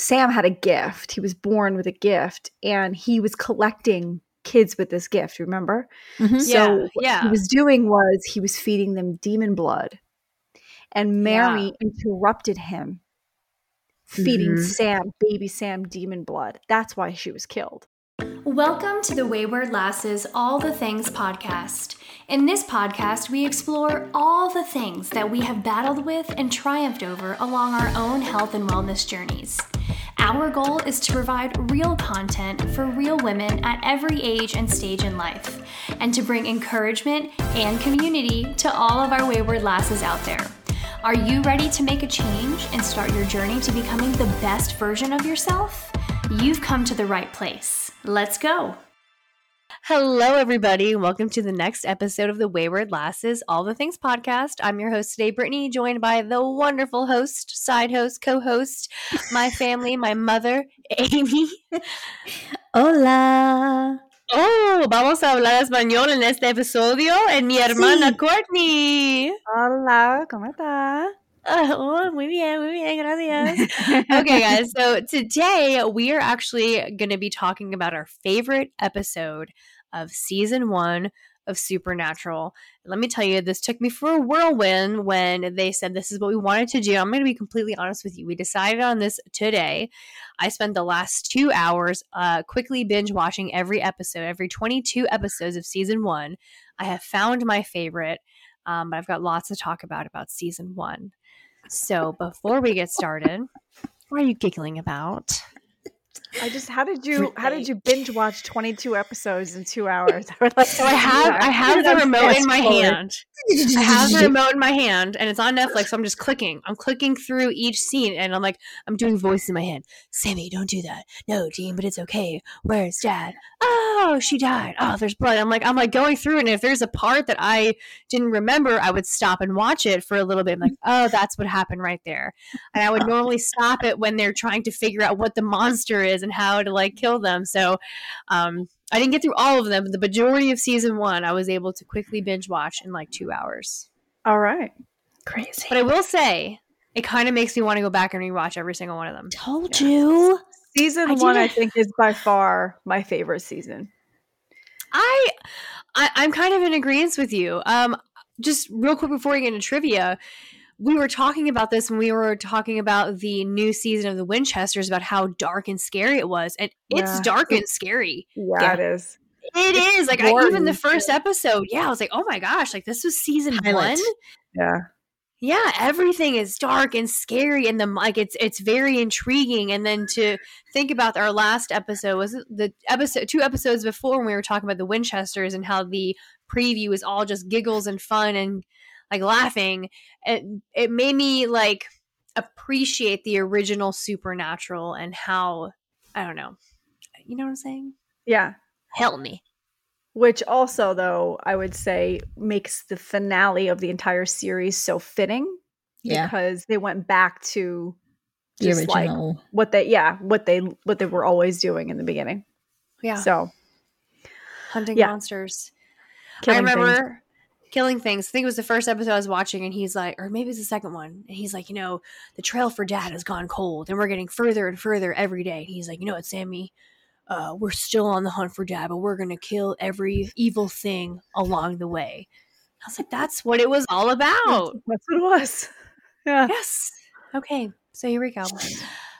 Sam had a gift. He was born with a gift and he was collecting kids with this gift, remember? Mm-hmm. So Yeah, what yeah. he was doing was he was feeding them demon blood. And Mary interrupted him feeding Mm-hmm. Mhm. Sam, baby Sam, demon blood. That's why she was killed. Welcome to the Wayward Lasses All the Things podcast. In this podcast, we explore all the things that we have battled with and triumphed over along our own health and wellness journeys. Our goal is to provide real content for real women at every age and stage in life, and to bring encouragement and community to all of our wayward lasses out there. Are you ready to make a change and start your journey to becoming the best version of yourself? You've come to the right place. Let's go. Hello, everybody. Welcome to the next episode of the Wayward Lasses All the Things podcast. I'm your host today, Brittany, joined by the wonderful host, side host, co host, my family, my mother, Amy. Hola. Oh, vamos a hablar español en este episodio en mi hermana Sí. Courtney. Hola, ¿cómo está? Uh, oh, muy bien, muy bien, gracias. okay, guys. So today we are actually going to be talking about our favorite episode of season one of Supernatural. Let me tell you, this took me for a whirlwind when they said this is what we wanted to do. I'm going to be completely honest with you. We decided on this today. I spent the last two hours uh, quickly binge watching every episode, every 22 episodes of season one. I have found my favorite, um, but I've got lots to talk about about season one. So before we get started, what are you giggling about? I just how did you how did you binge watch 22 episodes in 2 hours? Like So I have I have the remote in my hand. I have the remote in my hand and it's on Netflix. So I'm just clicking. I'm clicking through each scene and I'm like, I'm doing voice in my head. Sammy, don't do that. No, Dean, but it's okay. Where's dad? Oh, she died. Oh, there's blood. I'm like, I'm like going through it. And if there's a part that I didn't remember, I would stop and watch it for a little bit. I'm like, oh, that's what happened right there. And I would normally stop it when they're trying to figure out what the monster is and how to like kill them. So um I didn't get through all of them, but the majority of season one I was able to quickly binge watch in like two hours. All right. Crazy. But I will say, it kind of makes me want to go back and rewatch every single one of them. Told you. Season I 1 I think is by far my favorite season. I, I I'm kind of in agreement with you. Um, just real quick before we get into trivia, we were talking about this when we were talking about the new season of the Winchesters about how dark and scary it was, and it's dark and scary. Yeah, Yeah. it is. It is like I, even the first episode. Yeah, I was like, oh my gosh, like this was season Pilot. one. Yeah. yeah everything is dark and scary and the like it's it's very intriguing and then to think about our last episode was the episode two episodes before when we were talking about the winchesters and how the preview is all just giggles and fun and like laughing it it made me like appreciate the original supernatural and how i don't know you know what i'm saying Yeah. help me Which also, though, I would say makes the finale of the entire series so fitting Yeah. because they went back to The just like original. what they, yeah, what they what they were always doing in the beginning. yeah So hunting yeah. monsters killing I remember things. Killing things. I think it was the first episode I was watching, and he's like, or maybe it's the second one, and he's like, you know, the trail for dad has gone cold, and we're getting further and further every day. And he's like, you know what, Sammy, uh, we're still on the hunt for dad, but we're gonna kill every evil thing along the way. I was like, that's what it was all about. That's what it was. Yeah. yes. Okay. So here we go.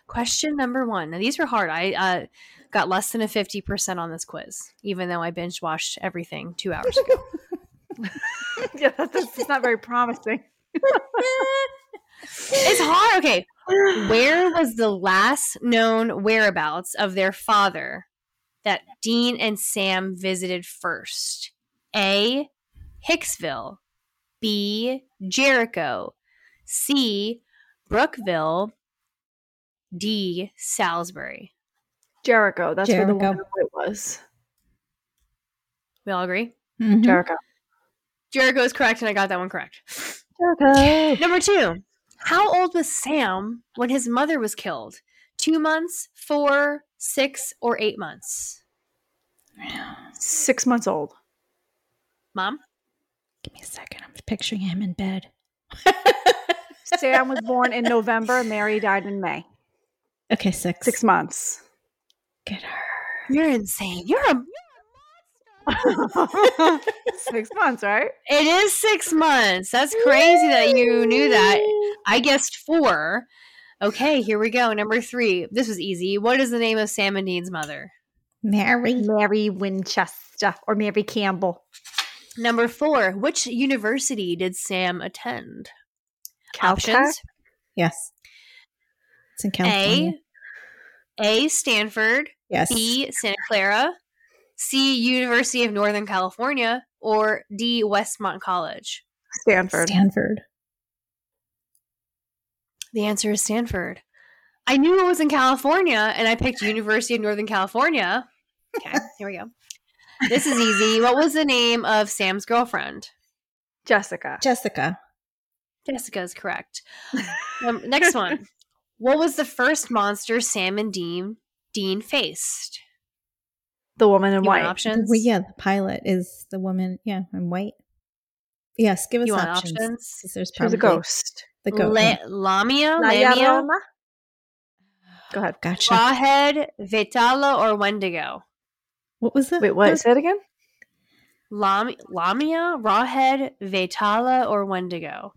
Question number one. Now these were hard. I uh, got less than a fifty percent on this quiz, even though I binge watched everything two hours ago. yeah, that's, that's not very promising. it's hard. Okay. Where was the last known whereabouts of their father that Dean and Sam visited first? A. Hicksville. B. Jericho. C. Brookville. D. Salisbury. Jericho. That's where the Jericho. one it was. We all agree? Mhm. Jericho. Jericho is correct, and I got that one correct. Jericho. Number two. How old was Sam when his mother was killed? Two months, four, six, or eight months? Six months old. Mom? Give me a second. I'm picturing him in bed. Sam was born in November. Mary died in May. Okay, six. Six months. Get her. You're insane. You're a. Six months, right? It is six months. That's crazy that you knew that. I guessed four. Okay, here we go. Number three. This was easy. What is the name of Sam and Dean's mother? Mary. Mary Winchester or Mary Campbell. Number four. Which university did Sam attend? Caltech? Options: Yes. It's in California. A. A. Stanford. yes. B. Santa Clara. C. University of Northern California. Or D. Westmont College. Stanford. Stanford. The answer is Stanford. I knew it was in California, and I picked University of Northern California. Okay, here we go. This is easy. What was the name of Sam's girlfriend? Jessica. Jessica. Jessica is correct. Um, next one. What was the first monster Sam and Dean Dean faced? The woman in You white. options? Well, yeah, the pilot is the woman. Yeah, in white. Yes, give us You want options. options? 'cause There's She was probably a ghost. the ghost. La- Lamia, Lamia, Go ahead. Gotcha. Rawhead, Vetala, or Wendigo? What was the Wait, what? Say it again? Lam- Lamia, Rawhead, Vetala, or Wendigo?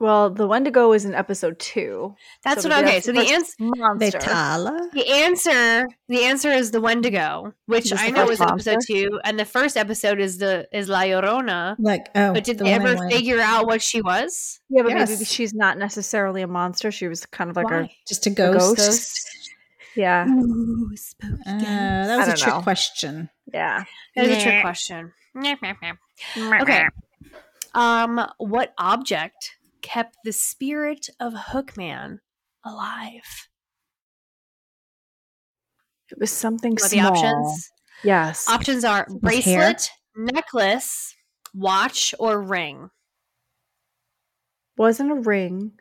Well, the Wendigo is in episode two. That's So what. maybe Okay, that's so the the answer. Monster. Vetala? The answer, the answer is the Wendigo, which I know first is episode two, and the first episode is the is La Llorona. Like oh, But did the they ever went- figure out what she was? Yeah, but maybe she's not necessarily a monster. She was kind of like Why? just a a ghost? ghost. Yeah. Ooh, spooky. Uh, that was I a don't trick know. question. Yeah. that was a trick question. Okay. Um, what object kept the spirit of Hookman alive? It was something What are the small. options? Yes. Options are hair? bracelet, necklace, watch, or ring. Wasn't a ring.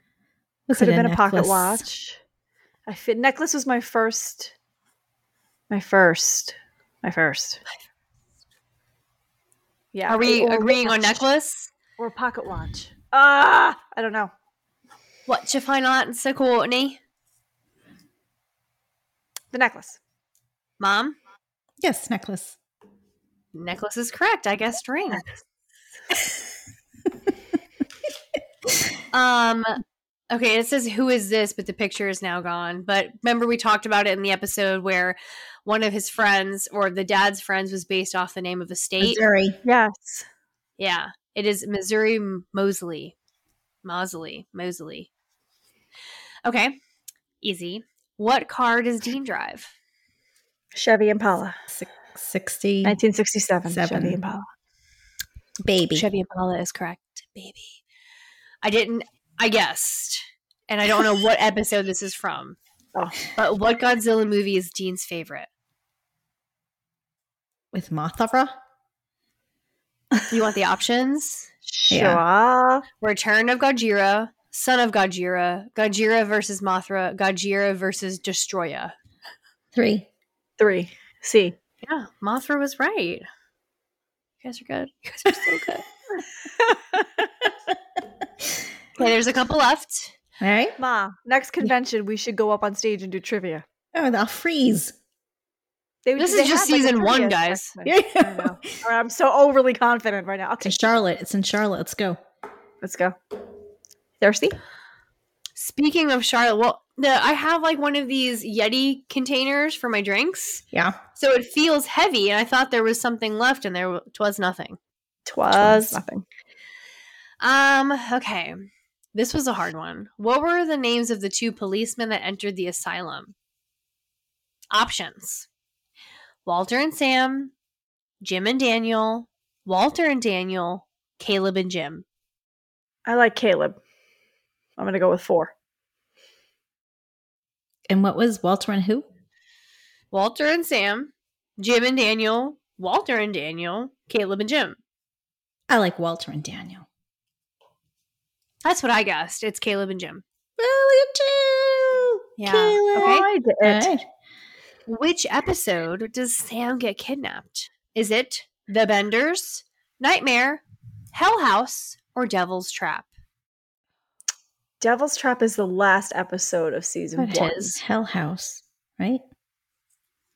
Was Could have been a pocket watch. I fit necklace was my first. My first. My first. Yeah. Are we or a agreeing on necklace? or a pocket watch? Ah, I don't know. What's your final answer, Courtney? The necklace. Mom? Yes, necklace. Necklace is correct. I guessed ring. um okay, it says who is this, but the picture is now gone. But remember we talked about it in the episode where one of his friends or the dad's friends was based off the name of a state. Missouri. Yes. Yeah. It is Missouri Mosley. Mosley. Mosley. Okay. Easy. What car does Dean drive? Chevy Impala. Six, 60 1967. Seven. Chevy Impala. baby. Chevy Impala is correct, baby. I didn't. I guessed, and I don't know what episode this is from. Oh. But what Godzilla movie is Dean's favorite? With Mothra? You want the options? Sure. Return of Gojira, Son of Gojira, Gojira versus Mothra, Gojira versus Destroya. Three. Three. See. Yeah, Mothra was right. You guys are good. You guys are so good. okay, there's a couple left. All right. Ma, next convention we should go up on stage and do trivia. Oh, they'll freeze. They, This they is just had, like, season one, guys. section. I know. All right, I'm so overly confident right now. It's in Charlotte. It's in Charlotte. Let's go. let's go. Thirsty? Speaking of Charlotte, well, the, I have like one of these Yeti containers for my drinks, Yeah. so it feels heavy, and I thought there was something left, and there was nothing. Twas nothing. Um. Okay, this was a hard one. What were the names of the two policemen that entered the asylum? Options: Walter and Sam, Jim and Daniel, Walter and Daniel, Caleb and Jim. I like Caleb. I'm gonna go with four. And what was Walter and who? Walter and Sam, Jim and Daniel, Walter and Daniel, Caleb and Jim. I like Walter and Daniel. That's what I guessed. It's Caleb and Jim. Well, look at you. Yeah. Caleb. Okay. I did. Which episode does Sam get kidnapped? Is it The Benders, Nightmare, Hell House, or Devil's Trap? Devil's Trap is the last episode of season What one. is Hell House, right?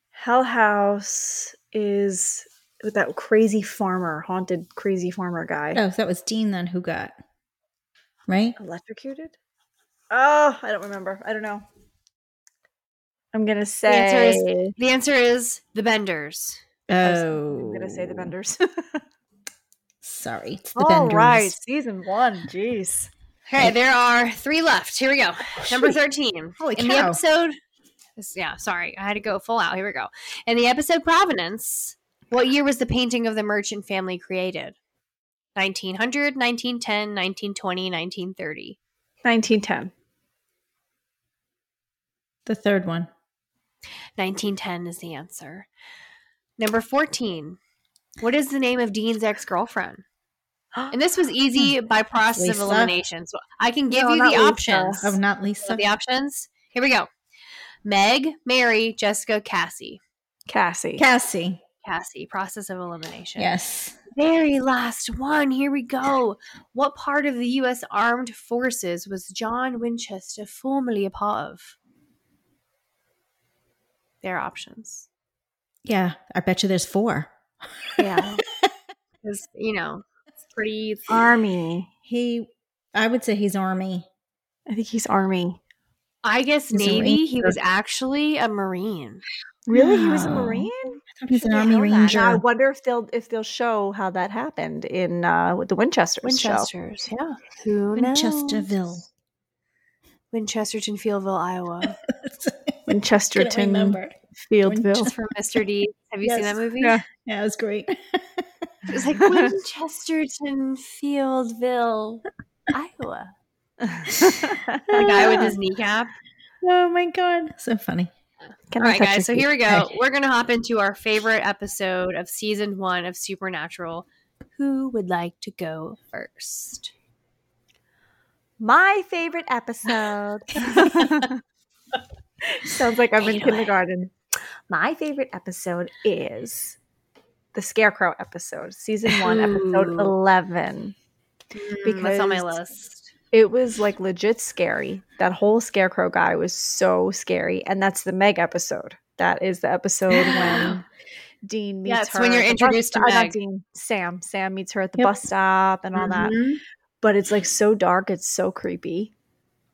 Hell House is with that crazy farmer, haunted crazy farmer guy. Oh, so that was Dean then who got right. Electrocuted? Oh, I don't remember. I don't know. I'm gonna answer say. is- The answer is the Benders. Oh, I'm gonna say the Benders. Sorry, it's the All Benders. right, season one. Jeez. Okay, there are three left. Here we go. Number 13. Holy In the episode, yeah, sorry, I had to go full out. Here we go. In the episode Provenance, what year was the painting of the merchant family created? 1900, 1910, 1920, 1930. 1910. The third one. 1910 is the answer. Number 14. What is the name of Dean's ex girlfriend? And this was easy by process Lisa? of elimination. So I can give No, you the Lisa. options. Of not So Lisa. the options. Here we go. Meg, Mary, Jessica, Cassie. Cassie. Cassie. Cassie, process of elimination. Yes. Very last one. Here we go. What part of the U.S. Armed Forces was John Winchester formerly a part of? Their options. Yeah, I bet you there's four. Yeah. Because, you know, it's pretty. Army. He, I would say he's Army. I think he's Army. I guess He's Navy, he was actually a Marine. Really? He was a Marine? I thought he was an Army. Ranger. I wonder if they'll if they'll show how that happened in uh with the Winchesters show. Winchesters, yeah. Who knows? Winchesterville. Winchesterton, Fieldville, Iowa. Couldn't Winchesterton, remember. Fieldville. Just from Mr. D. Have you seen that movie? Yeah. Yeah, it was great. it was like Winchesterton, Fieldville, Iowa. The guy with his kneecap. oh my god, so funny. Can All I right, guys. So feet? here we go. Okay. We're gonna hop into our favorite episode of season one of Supernatural. Who would like to go first? My favorite episode. Sounds like I'm in kindergarten. My favorite episode is the Scarecrow episode, season one, episode Ooh. 11. Mm, That's on my list. It was like legit scary. That whole Scarecrow guy was so scary. And that's the Meg episode. That is the episode when Dean meets Yeah, her. when you're the bus introduced to uh, Meg. Dean, Sam. Sam meets her at the Yep. bus stop and all that. Mhm. but it's like so dark it's so creepy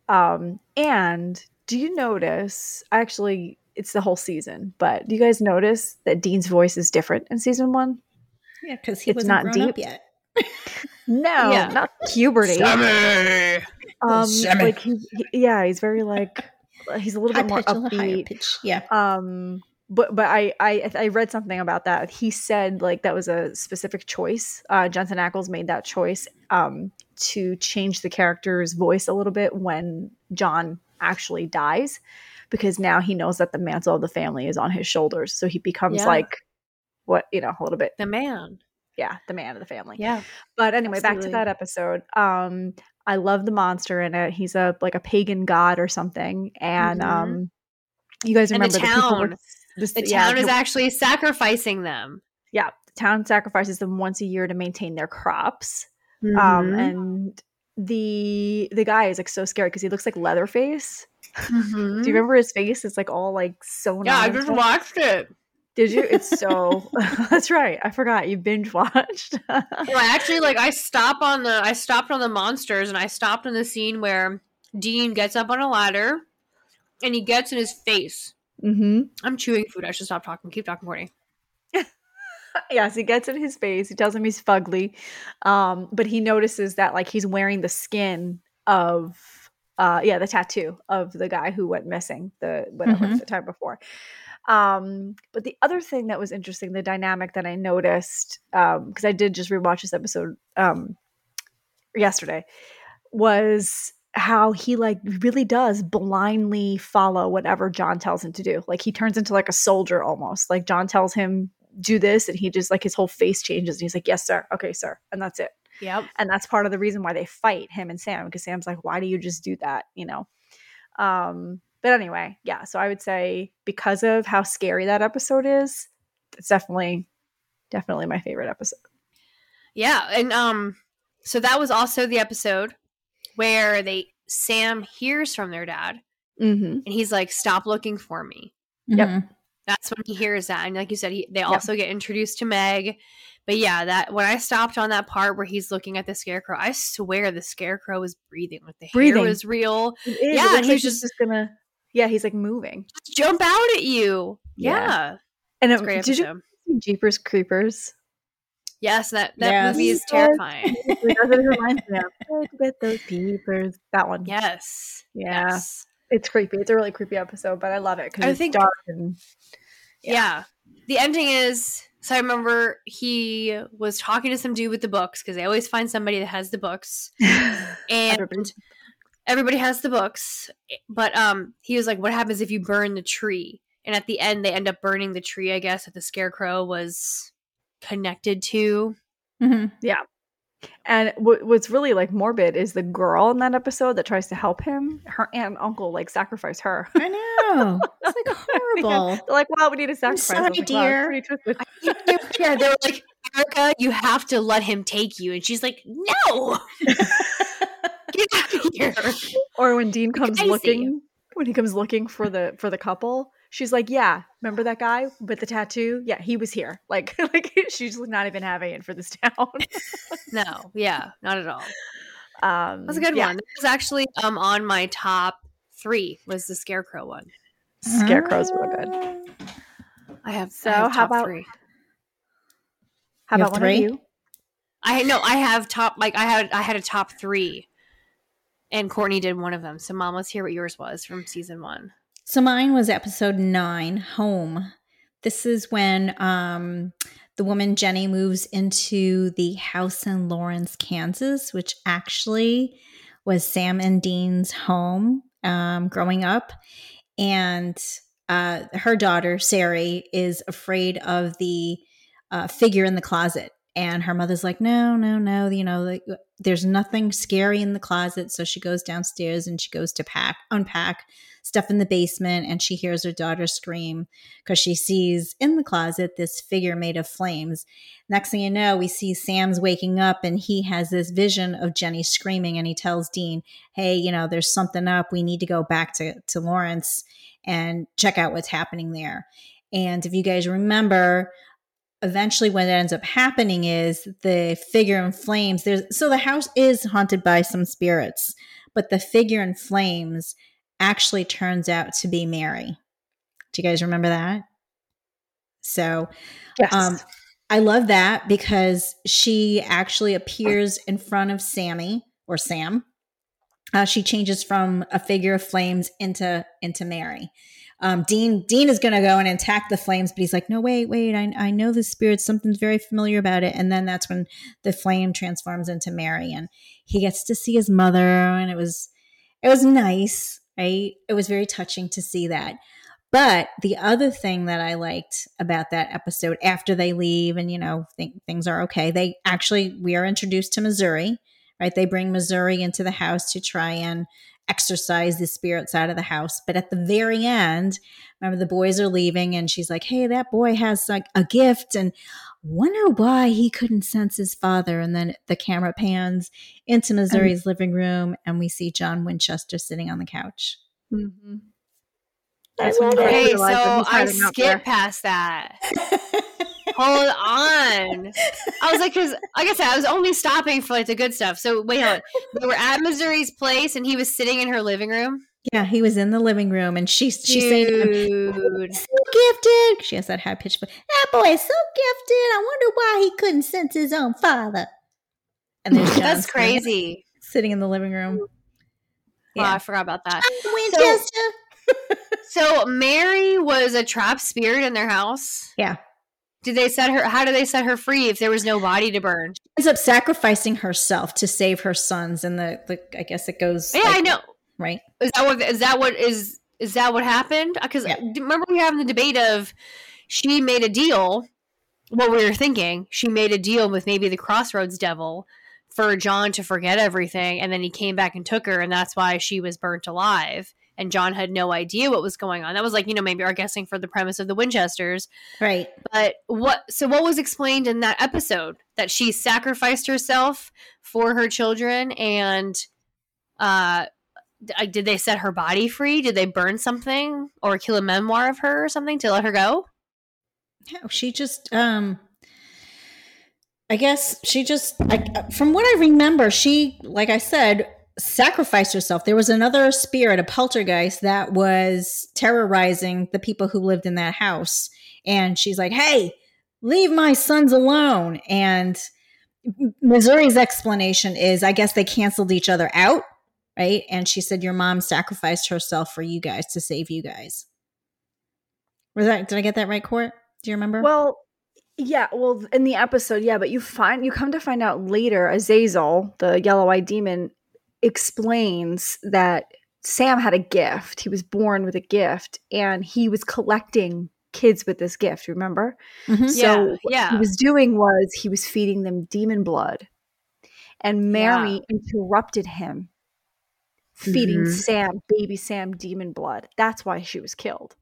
um and do you notice actually it's the whole season but do you guys notice that dean's voice is different in season one Yeah, because he It's wasn't not grown up deep. yet. no Yeah. not puberty Sammy! um Sammy. like he, he- yeah he's very like he's a little High bit more pitch, a little higher upbeat pitch. Yeah. um but but I, I I read something about that. He said like that was a specific choice. Uh, Jensen Ackles made that choice um, to change the character's voice a little bit when John actually dies, because now he knows that the mantle of the family is on his shoulders. So he becomes Yeah. like what you know a little bit The man. yeah the man of the family. Yeah. But anyway, back to that episode. Um, I love the monster in it. He's a like a pagan god or something, and Mhm. um, you guys And the remember people town. this- The yeah, town is actually sacrificing them. yeah, the town sacrifices them once a year to maintain their crops. Um, Mhm. and the the guy is like so scary because he looks like Leatherface. Mhm. Do you remember his face? It's like all like sewn. Yeah, I just watched it. Did you? It's so. that's right. I forgot you binge watched. Well, I actually like I stop on the I stopped on the monsters and I stopped on the scene where Dean gets up on a ladder and he gets in his face. mm-hmm. I'm chewing food. I should stop talking. Keep talking, Courtney. Yes, he gets in his face. He tells him he's fugly, um, but he notices that like he's wearing the skin of, uh, yeah, the tattoo of the guy who went missing the whatever Mhm. the time before. Um, but the other thing that was interesting, the dynamic that I noticed, because I did just rewatch this episode um, yesterday, was how he like really does blindly follow whatever John tells him to do. Like he turns into like a soldier almost. Like John tells him do this, and he just like his whole face changes, and he's like, "Yes, sir. Okay, sir," and that's it Yep. and that's part of the reason why they fight him and Sam because Sam's like, why do you just do that? You know. Um, but anyway, yeah. So I would say because of how scary that episode is, it's definitely, definitely my favorite episode. Yeah, and um, so that was also the episode where they Sam hears from their dad Mm-hmm. and he's like, "Stop looking for me." Yep. That's when he hears that, and like you said, he, they also get introduced to Meg. But yeah, that when I stopped on that part where he's looking at the scarecrow, I swear the scarecrow was breathing. Like the Breathing. hair was real. Is. Yeah, and like he's just- just gonna. Yeah, he's like moving. Just Jump out at you. Yeah. Yeah, And it's it, great did you episode. see Jeepers Creepers? Yes, that that Yes. movie is terrifying. What it reminds me of. You get those peepers? That one. yes. Yeah. Yes. It's creepy. It's a really creepy episode, but I love it because it's think- dark and Yeah. The ending is so I remember he was talking to some dude with the books because they always find somebody that has the books. And Everybody- everybody has the books. But um he was like, What happens if you burn the tree? And at the end they end up burning the tree, I guess, that the scarecrow was connected to. Mhm. And what, what's really like morbid is the girl in that episode that tries to help him. Her aunt and uncle like sacrifice her. I know. It's like horrible. They're like, "Well, we need a sacrifice." I was sorry, like, wow, dear. yeah, they're like, Erica, you have to let him take you. And she's like, No. Get out of here. Or when Dean comes looking, when he comes looking for the for the couple, she's like, "Yeah, remember that guy with the tattoo? Yeah, he was here." Like, like she's not even having it for this town. No, yeah, not at all. Um, That's a good yeah, one. That was actually um on my top three was the scarecrow one. Scarecrow's real good. I have So, I have how top about- three. How You about have one of three? you? I no, I have top like I had I had a top three, and Courtney did one of them. So, Mom, let's hear what yours was from season one. So mine was episode nine, home. This is when um, the woman Jenny moves into the house in Lawrence, Kansas, which actually was Sam and Dean's home um, growing up. And uh, her daughter, Sari, is afraid of the uh, figure in the closet. And her mother's like, no, no, no, you know, like, there's nothing scary in the closet. So she goes downstairs and she goes to pack, unpack stuff in the basement and she hears her daughter scream because she sees in the closet this figure made of flames. Next thing you know, we see Sam's waking up and he has this vision of Jenny screaming and he tells Dean, Hey, you know, there's something up. We need to go back to, to Lawrence and check out what's happening there. And if you guys remember, eventually what ends up happening is the figure in flames there's so the house is haunted by some spirits but the figure in flames actually turns out to be Mary. Do you guys remember that? So, Yes. um, I love that because she actually appears in front of Sammy or Sam. Uh, she changes from a figure of flames into into Mary. Um, Dean Dean is going to go and attack the flames, but he's like, "No, wait, wait! I, I know the spirit. Something's very familiar about it." And then that's when the flame transforms into Mary, and he gets to see his mother, and it was it was nice, right? It was very touching to see that. But the other thing that I liked about that episode after they leave and, you know, think things are okay, they actually, we are introduced to Missouri, right? They bring Missouri into the house to try and exorcise the spirits out of the house. But at the very end, remember the boys are leaving and she's like, hey, that boy has like a gift and wonder why he couldn't sense his father. And then the camera pans into Missouri's living room and we see John Winchester sitting on the couch. Mhm. That's when I first Okay, so realized I hiding skipped past that. Hold on. I was like, because like I said, I was only stopping for like the good stuff. So wait, hold on. They were at Missouri's place, and he was sitting in her living room. Yeah, he was in the living room and she's she's saying Dude. so gifted. She has that high pitched voice. That boy is so gifted. I wonder why he couldn't sense his own father. And there's John That's crazy. Sitting in the living room. Wow, I forgot about that. Winchester. So Mary was a trapped spirit in their house. Yeah. Did they set her? How did they set her free if there was no body to burn? ends up sacrificing herself to save her sons and the, the I guess it goes Yeah, like- I know. Right Is that what? Is that what is? Is that what happened? Because Yeah. remember we were having the debate of she made a deal. What we were thinking, she made a deal with maybe the Crossroads Devil for John to forget everything, and then he came back and took her, and that's why she was burnt alive. And John had no idea what was going on. That was like you know maybe our guessing for the premise of the Winchesters. right But what? So what was explained in that episode that she sacrificed herself for her children and uh like, did they set her body free? Did they burn something or kill a memoir of her or something to let her go? No, she just um I guess she just I, from what I remember, she like I said sacrificed herself. There was another spirit, a poltergeist that was terrorizing the people who lived in that house and she's like, "Hey, leave my sons alone." And Missouri's explanation is I guess they canceled each other out, right? And she said your mom sacrificed herself for you guys to save you guys. Was that did I get that right, Court? Do you remember? Well, yeah, well, in the episode, yeah, but you find you come to find out later, Azazel, the yellow-eyed demon, explains that Sam had a gift. He was born with a gift, and he was collecting kids with this gift. Remember? Mhm. So Yeah, what yeah. he was doing was he was feeding them demon blood, and Mary interrupted him feeding Mhm. Sam, baby Sam, demon blood. That's why she was killed.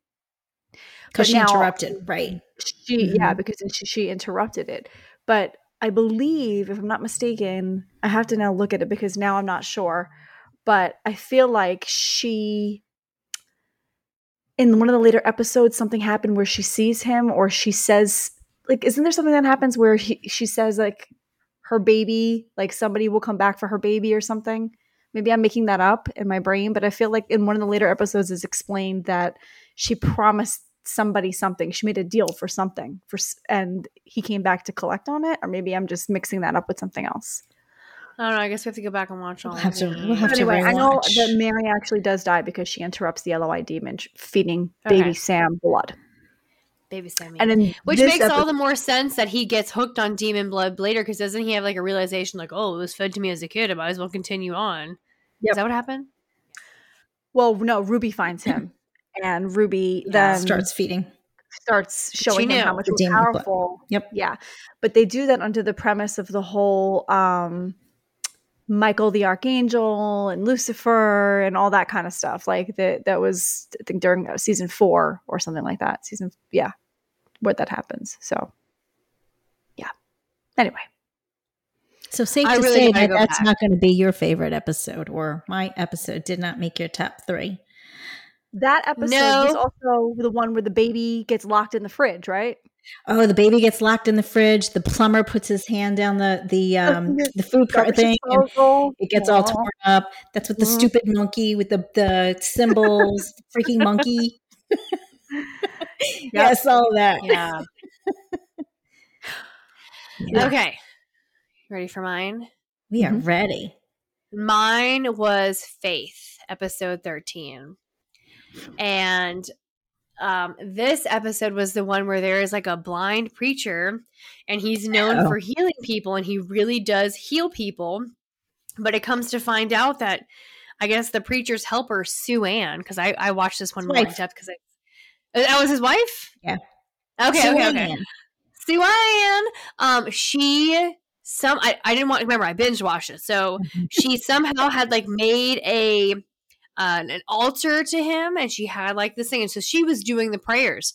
because she now- interrupted, right? She yeah, Mhm. because she, she interrupted it. But I believe, if I'm not mistaken, I have to now look at it because now I'm not sure. But I feel like she in one of the later episodes something happened where she sees him or she says like isn't there something that happens where he, she says like her baby like somebody will come back for her baby or something maybe i'm making that up in my brain but i feel like in one of the later episodes it's explained that she promised somebody something she made a deal for something for and he came back to collect on it or maybe i'm just mixing that up with something else I don't know. I guess we have to go back and watch all. We'll have of to- these. we'll have But to anyway i know that mary actually does die because she interrupts the loi demon feeding Okay. baby sam blood Baby Sammy. and then Which this makes all the more sense that he gets hooked on demon blood later because doesn't he have like a realization like, oh, it was fed to me as a kid. I might as well continue on. Yep. Is that what happened? well no ruby finds him and ruby then Starts feeding. starts showing him how much The more demon blood. powerful. Yep. Yeah, but they do that under the premise of the whole um, Michael the Archangel and Lucifer and all that kind of stuff. Like that. That was I think during uh, season four or something like that. Season yeah, where that happens. So yeah. Anyway, So safe I to really say that that's back. not going to be your favorite episode, or my episode did not make your top three. that episode was No. also the one where the baby gets locked in the fridge, right? Oh, the baby gets locked in the fridge. The plumber puts his hand down the the um the food pro- Garbage thing, and it gets all torn up. That's what the Mhm. stupid monkey with the the cymbals, freaking monkey. yes, all of that. Yeah. Yeah. Okay. Ready for mine? We are Mhm. ready. Mine was Faith, episode 13. And um, this episode was the one where there is like a blind preacher and he's known Oh. for healing people and he really does heal people. But it comes to find out that I guess the preacher's helper, Sue Ann, because I, I watched this one more in depth because I. That was his wife? Yeah. Okay, Sue okay, okay. Ann. Sue Ann, um, she some I, I didn't want remember I binge watched it, so she somehow had like made a uh, an altar to him, and she had like this thing, and so she was doing the prayers,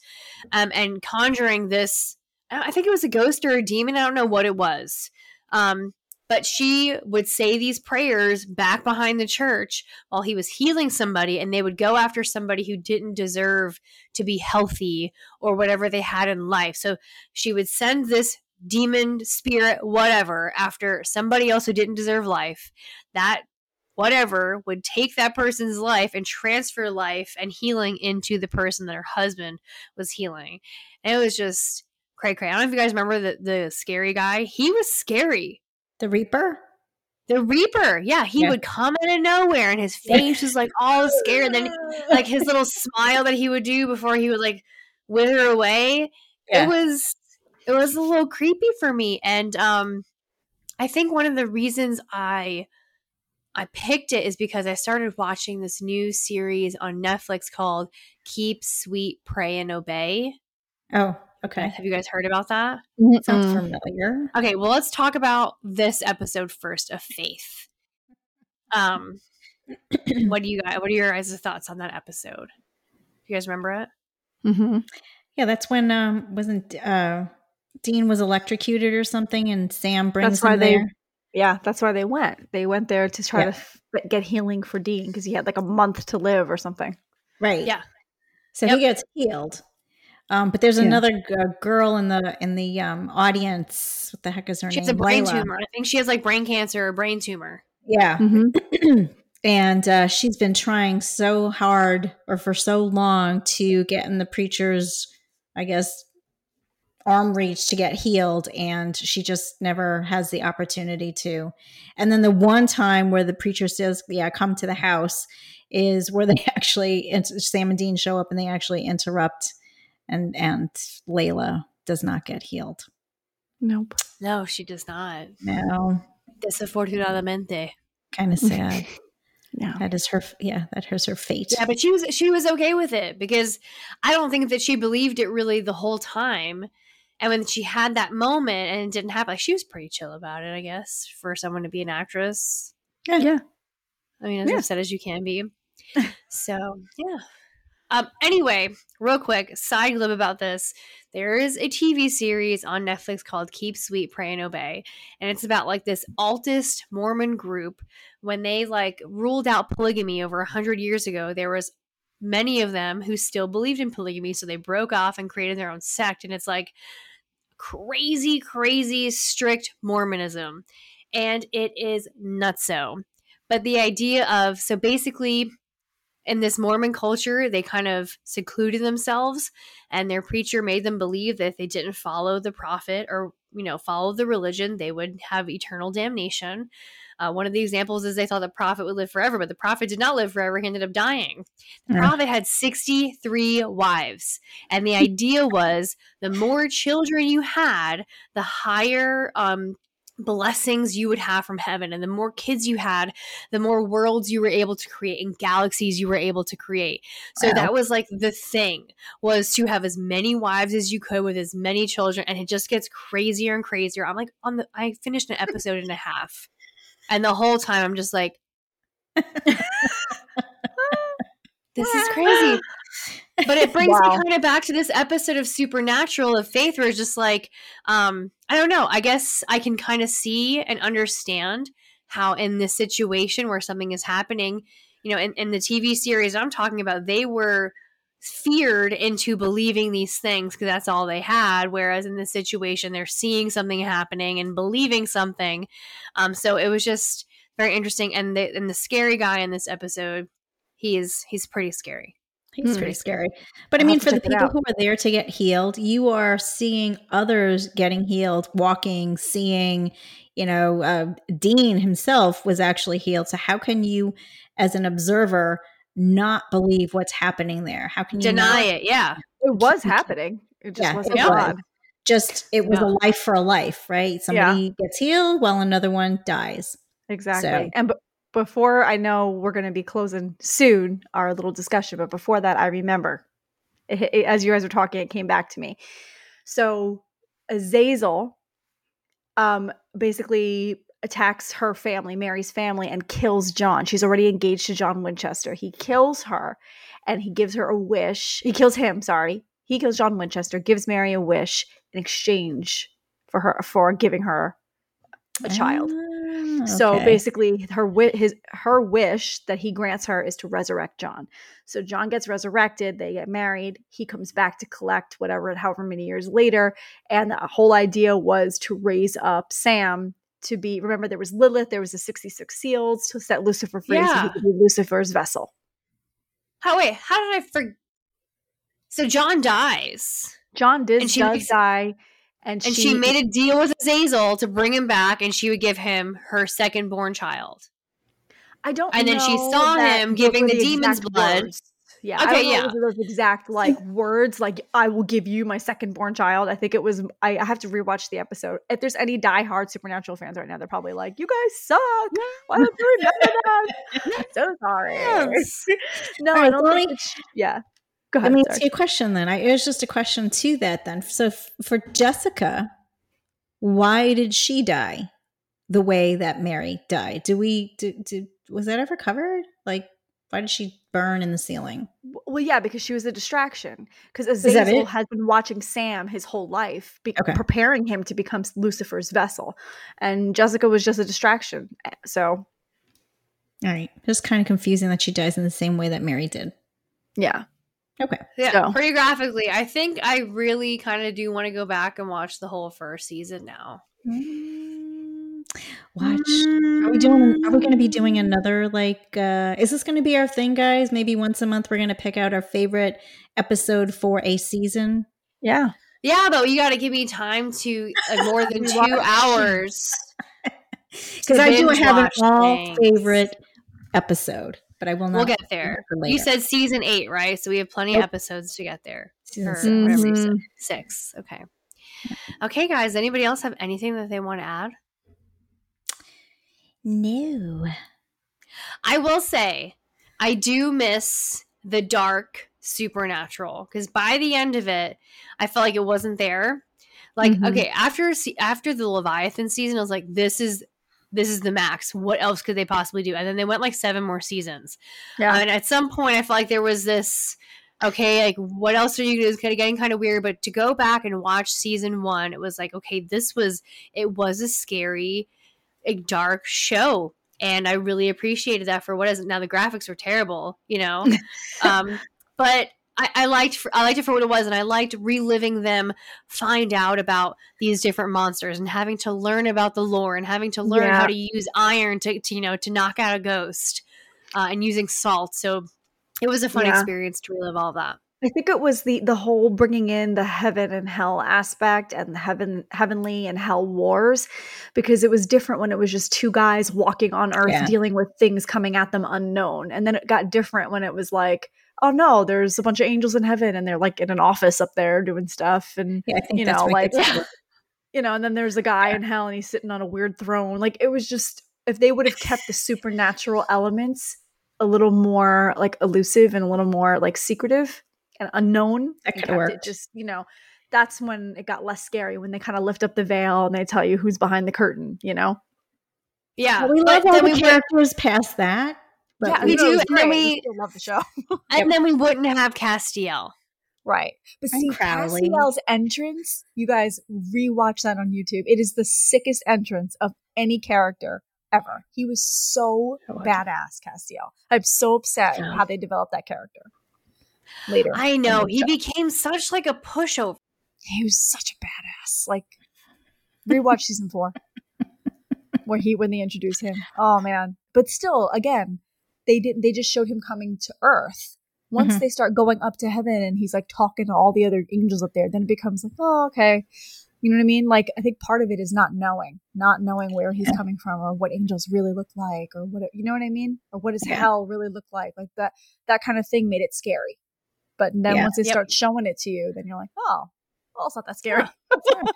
um, and conjuring this. I I think it was a ghost or a demon. I don't know what it was, um, but she would say these prayers back behind the church while he was healing somebody, and they would go after somebody who didn't deserve to be healthy or whatever they had in life. So she would send this demon spirit whatever after somebody else who didn't deserve life that whatever would take that person's life and transfer life and healing into the person that her husband was healing. And it was just cray cray. I don't know if you guys remember the, the scary guy. He was scary. The Reaper. the reaper. Yeah he Yeah. would come out of nowhere and his face was like all scared. And then like his little smile that he would do before he would like wither away. Yeah. it was it was a little creepy for me and um i think one of the reasons i i picked it is because i started watching this new series on netflix called keep sweet pray and obey Oh, okay. have you guys heard about that Sounds Mm-mm. familiar. okay well let's talk about this episode first of faith um what do you guys what are your guys' thoughts on that episode you guys remember it Mhm. Yeah, that's when um wasn't uh Dean was electrocuted or something, and Sam brings That's why him they- there. Yeah, that's why they went. They went there to try Yeah. to f- get healing for Dean because he had like a month to live or something. Right. Yeah. So Yep. he gets healed. Um, but there's Yeah. another g- girl in the in the um, audience. What the heck is her name? She has a brain Layla. tumor. I think she has like brain cancer or brain tumor. Yeah. Mm-hmm. and uh, she's been trying so hard or for so long to get in the preacher's, I guess, arm reach to get healed, and she just never has the opportunity to. And then the one time where the preacher says, "Yeah, come to the house," is where they actually Sam and Dean show up, and they actually interrupt, and and Layla does not get healed. Nope. No, she does not. No, Desafortunadamente. kind of sad. Yeah. that is her. Yeah, that is her fate. Yeah, but she was she was okay with it because I don't think that she believed it really the whole time. And when she had that moment and it didn't happen, like she was pretty chill about it, I guess, for someone to be an actress. Yeah. Yeah. I mean, as Yeah. upset as you can be. so yeah. Um. Anyway, real quick side clip about this. There is a TV series on Netflix called "Keep Sweet, Pray and Obey," and it's about like this altist Mormon group when they like ruled out polygamy over a hundred years ago. There was many of them who still believed in polygamy, so they broke off and created their own sect, and it's like crazy, crazy strict Mormonism, and it is nutso. But the idea of so basically in this Mormon culture, they kind of secluded themselves, and their preacher made them believe that if they didn't follow the prophet or you know follow the religion, they would have eternal damnation. Uh, one of the examples is they thought the prophet would live forever, but the prophet did not live forever. He ended up dying. The Yeah. prophet had 63 wives. And the idea was the more children you had, the higher um, blessings you would have from heaven. And the more kids you had, the more worlds you were able to create and galaxies you were able to create. So Wow. that was like the thing was to have as many wives as you could with as many children. And it just gets crazier and crazier. I'm like on the I finished an episode and a half. And the whole time I'm just like this is crazy. But it brings Wow. me kind of back to this episode of Supernatural of Faith where it's just like, um, I don't know. I guess I can kind of see and understand how in this situation where something is happening, you know, in, in the TV series I'm talking about, they were feared into believing these things because that's all they had. Whereas in this situation, they're seeing something happening and believing something. Um, so it was just very interesting. And the and the scary guy in this episode, he is he's pretty scary. He's Hmm. pretty scary. But I I'll mean, for the people who are there to get healed, you are seeing others getting healed, walking, seeing, you know, uh, Dean himself was actually healed. So, how can you, as an observer, not believe what's happening there? How can you Deny not- it, yeah. It was happening. It just Yeah, wasn't it was. God. Just, it was Yeah. a life for a life, right? Somebody gets healed while another one dies. Exactly. So- And b- before I know we're going to be closing soon our little discussion, but before that, I remember it, it- as you guys were talking, it came back to me. So Azazel um, basically attacks her family, Mary's family, and kills John. She's already engaged to John Winchester. He kills her and he gives her a wish. He kills him, sorry. He kills John Winchester, gives Mary a wish in exchange for her for giving her a child. Ah, So basically, her wi- his her wish that he grants her is to resurrect John. So John gets resurrected. They get married. He comes back to collect whatever, however many years later. And the whole idea was to raise up Sam to be. Remember, there was Lilith. There was the sixty six seals to set Lucifer free. So Yeah. be Lucifer's vessel. How wait, how did I forget? So John dies. John did does makes- die, and, And she, made a deal with Azazel to bring him back and she would give him her second born child. I don't. and then she saw him giving were the demon's blood. words. Yeah. Okay, I don't know yeah. those exact like words, like "I will give you my second born child." I think it was. I, I have to rewatch the episode. If there's any diehard Supernatural fans right now, they're probably like, "You guys suck. Why don't you remember that?" so sorry. Yes. no, All I don't think Yeah. Go Let ahead. me ask you a question then. I, it was just a question to that then. So f- for Jessica, why did she die the way that Mary died? Do we do, do was that ever covered? Like why did she burn in the ceiling. Well, yeah, because she was a distraction. Because Azazel has been watching Sam his whole life, be- Okay. preparing him to become Lucifer's vessel, and Jessica was just a distraction. Eh, So, All right. Just kind of confusing that she dies in the same way that Mary did. yeah, Okay. Yeah, So- pretty graphically. I think I really kind of do want to go back and watch the whole first season now. Watch. Are we doing are we gonna be doing another like uh is this gonna be our thing, guys? Maybe once a month we're gonna pick out our favorite episode for a season. yeah. Yeah, though you got to give me time to uh, more than two hours. Because I do have an all things. favorite episode, but I will not We'll get there. You said season eight, right? So we have plenty of episodes to get there. Season or six. Said, Six. Okay. Okay, guys. Anybody else have anything that they want to add? No. I will say, I do miss the dark supernatural because by the end of it, I felt like it wasn't there. Like, Mhm. okay, after after the Leviathan season, I was like, this is this is the max. What else could they possibly do? And then they went like seven more seasons. Yeah. and at some point, I felt like there was this. Okay, like what else are you doing? It's kind of getting kind of weird. But to go back and watch season one, it was like, okay, this was it was a scary, a dark show and I really appreciated that for what is it now. The graphics were terrible, you know, um, but I, I liked for, I liked it for what it was, and I liked reliving them find out about these different monsters and having to learn about the lore and having to learn Yeah. how to use iron to, to you know to knock out a ghost uh, and using salt. So it was a fun Yeah. experience to relive all that. I think it was the the whole bringing in the heaven and hell aspect and the heaven heavenly and hell wars because it was different when it was just two guys walking on earth Yeah. dealing with things coming at them unknown and then it got different when it was like oh no there's a bunch of angels in heaven and they're like in an office up there doing stuff and Yeah, I think You know, like- gets- you know and then there's a guy in hell and he's sitting on a weird throne like it was just if they would have kept the supernatural elements a little more like elusive and a little more like secretive and unknown That coulda it worked. just you know that's when it got less scary when they kind of lift up the veil and they tell you who's behind the curtain you know Yeah, Well, we love all the we would, characters past that. But yeah we do, and then we- still love the show and then we wouldn't have Castiel. Right. But see, Castiel's entrance, you guys rewatch that on YouTube. It is the sickest entrance of any character ever. He was so I watch it. badass, Castiel. I'm so upset Yeah. how they developed that character later. I know he show. became such like a pushover. he was such a badass. Like rewatch season four. where he when they introduce him. Oh man. But still, again, they didn't they just showed him coming to Earth. Once Mhm. they start going up to heaven and he's like talking to all the other angels up there, then it becomes like, oh, okay. You know what I mean? Like I think part of it is not knowing, not knowing where he's Yeah. coming from or what angels really look like or what you know what I mean? Or what does Yeah. hell really look like? Like that that kind of thing made it scary. But then Yeah. once they Yep. start showing it to you, then you're like, oh, well, it's not that scary.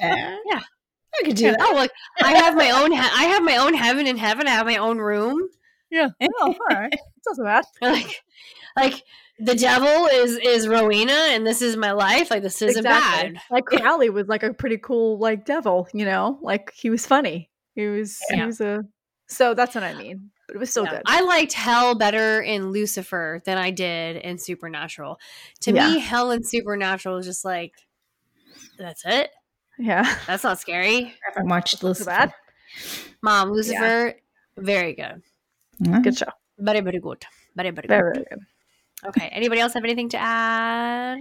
Yeah. I could do that. Oh, look, I have my own. He- I have my own heaven in heaven. I have my own room. Yeah. Oh, all right. It's not so bad. Like, like the devil is is Rowena, and this is my life. Like this isn't bad. Like Crowley was like a pretty cool like devil, you know? Like he was funny. He was he was a so that's what I mean. But it was still Yeah. good. I liked Hell better in Lucifer than I did in Supernatural. To Yeah. me, Hell and Supernatural is just like that's it. yeah. That's not scary. I haven't watched Not Lucifer. bad. Mom, Lucifer, very good. Mhm. Good show. Very, very good. Very, very good. Very, very good. Okay. Anybody else have anything to add?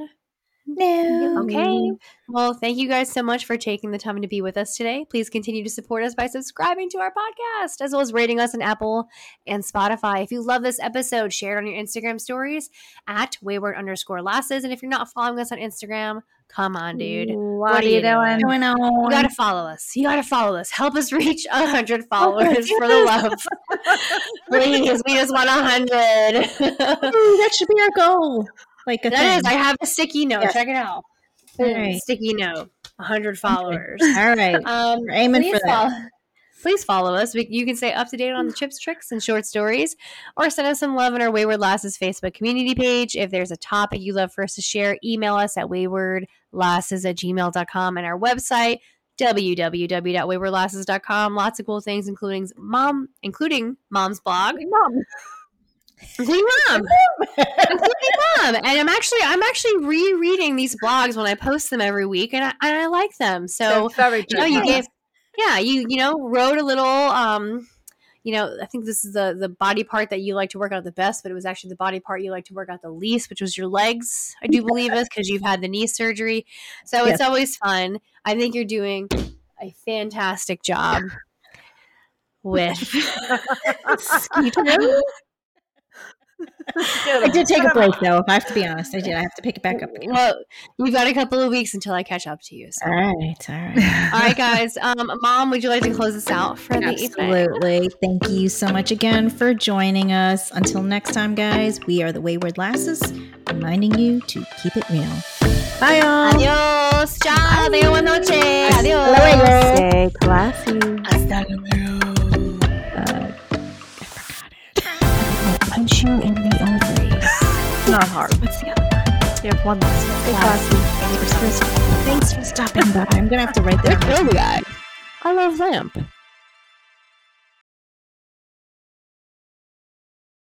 No. Okay. Well, thank you guys so much for taking the time to be with us today. Please continue to support us by subscribing to our podcast, as well as rating us on Apple and Spotify. If you love this episode, share it on your Instagram stories at wayward underscore lasses. And if you're not following us on Instagram, come on, dude. What, are are you you doing? doing? You gotta follow us. You gotta follow us. Help us reach a hundred oh followers for the love. Please, we just want a hundred. That should be our goal. Like a That is, thing. I have a sticky note. Yes. Check it out. Right. Sticky note. 100 followers. All right. Um, We're aiming please for that. Follow, please follow us. We, you can stay up to date on the chips, tricks, and short stories, or send us some love on our Wayward Lasses Facebook community page. If there's a topic you'd love for us to share, email us at waywardlasses at gmail.com and our website www.waywardlasses.com lots of cool things including mom including mom's blog Mom. City Mom. Mom, and I'm actually I'm actually rereading these blogs when I post them every week, and I, and I like them. So you know, you gave, yeah, you you know wrote a little. um you know, I think this is the the body part that you like to work out the best, but it was actually the body part you like to work out the least, which was your legs. I do believe is because you've had the knee surgery, so Yes. it's always fun. I think you're doing a fantastic job with I did take a break though. If I have to be honest, I did. I have to pick it back up. Again. Well, we've got a couple of weeks until I catch up to you. So. All right, all right. All right, guys. Um, Mom, would you like to close us out for the evening? Absolutely. Thank you so much again for joining us. Until next time, guys, we are the Wayward Lasses, reminding you to keep it real. Bye, y'all. Adiós. Chao. Tenga buena noche. Adiós. Stay classy. Hasta luego. Punch you in the ovaries. Not hard. What's the other one? You have one last one. Classy. Thanks for stopping by. I'm gonna have to write that. Kill the guy. I love Lamp.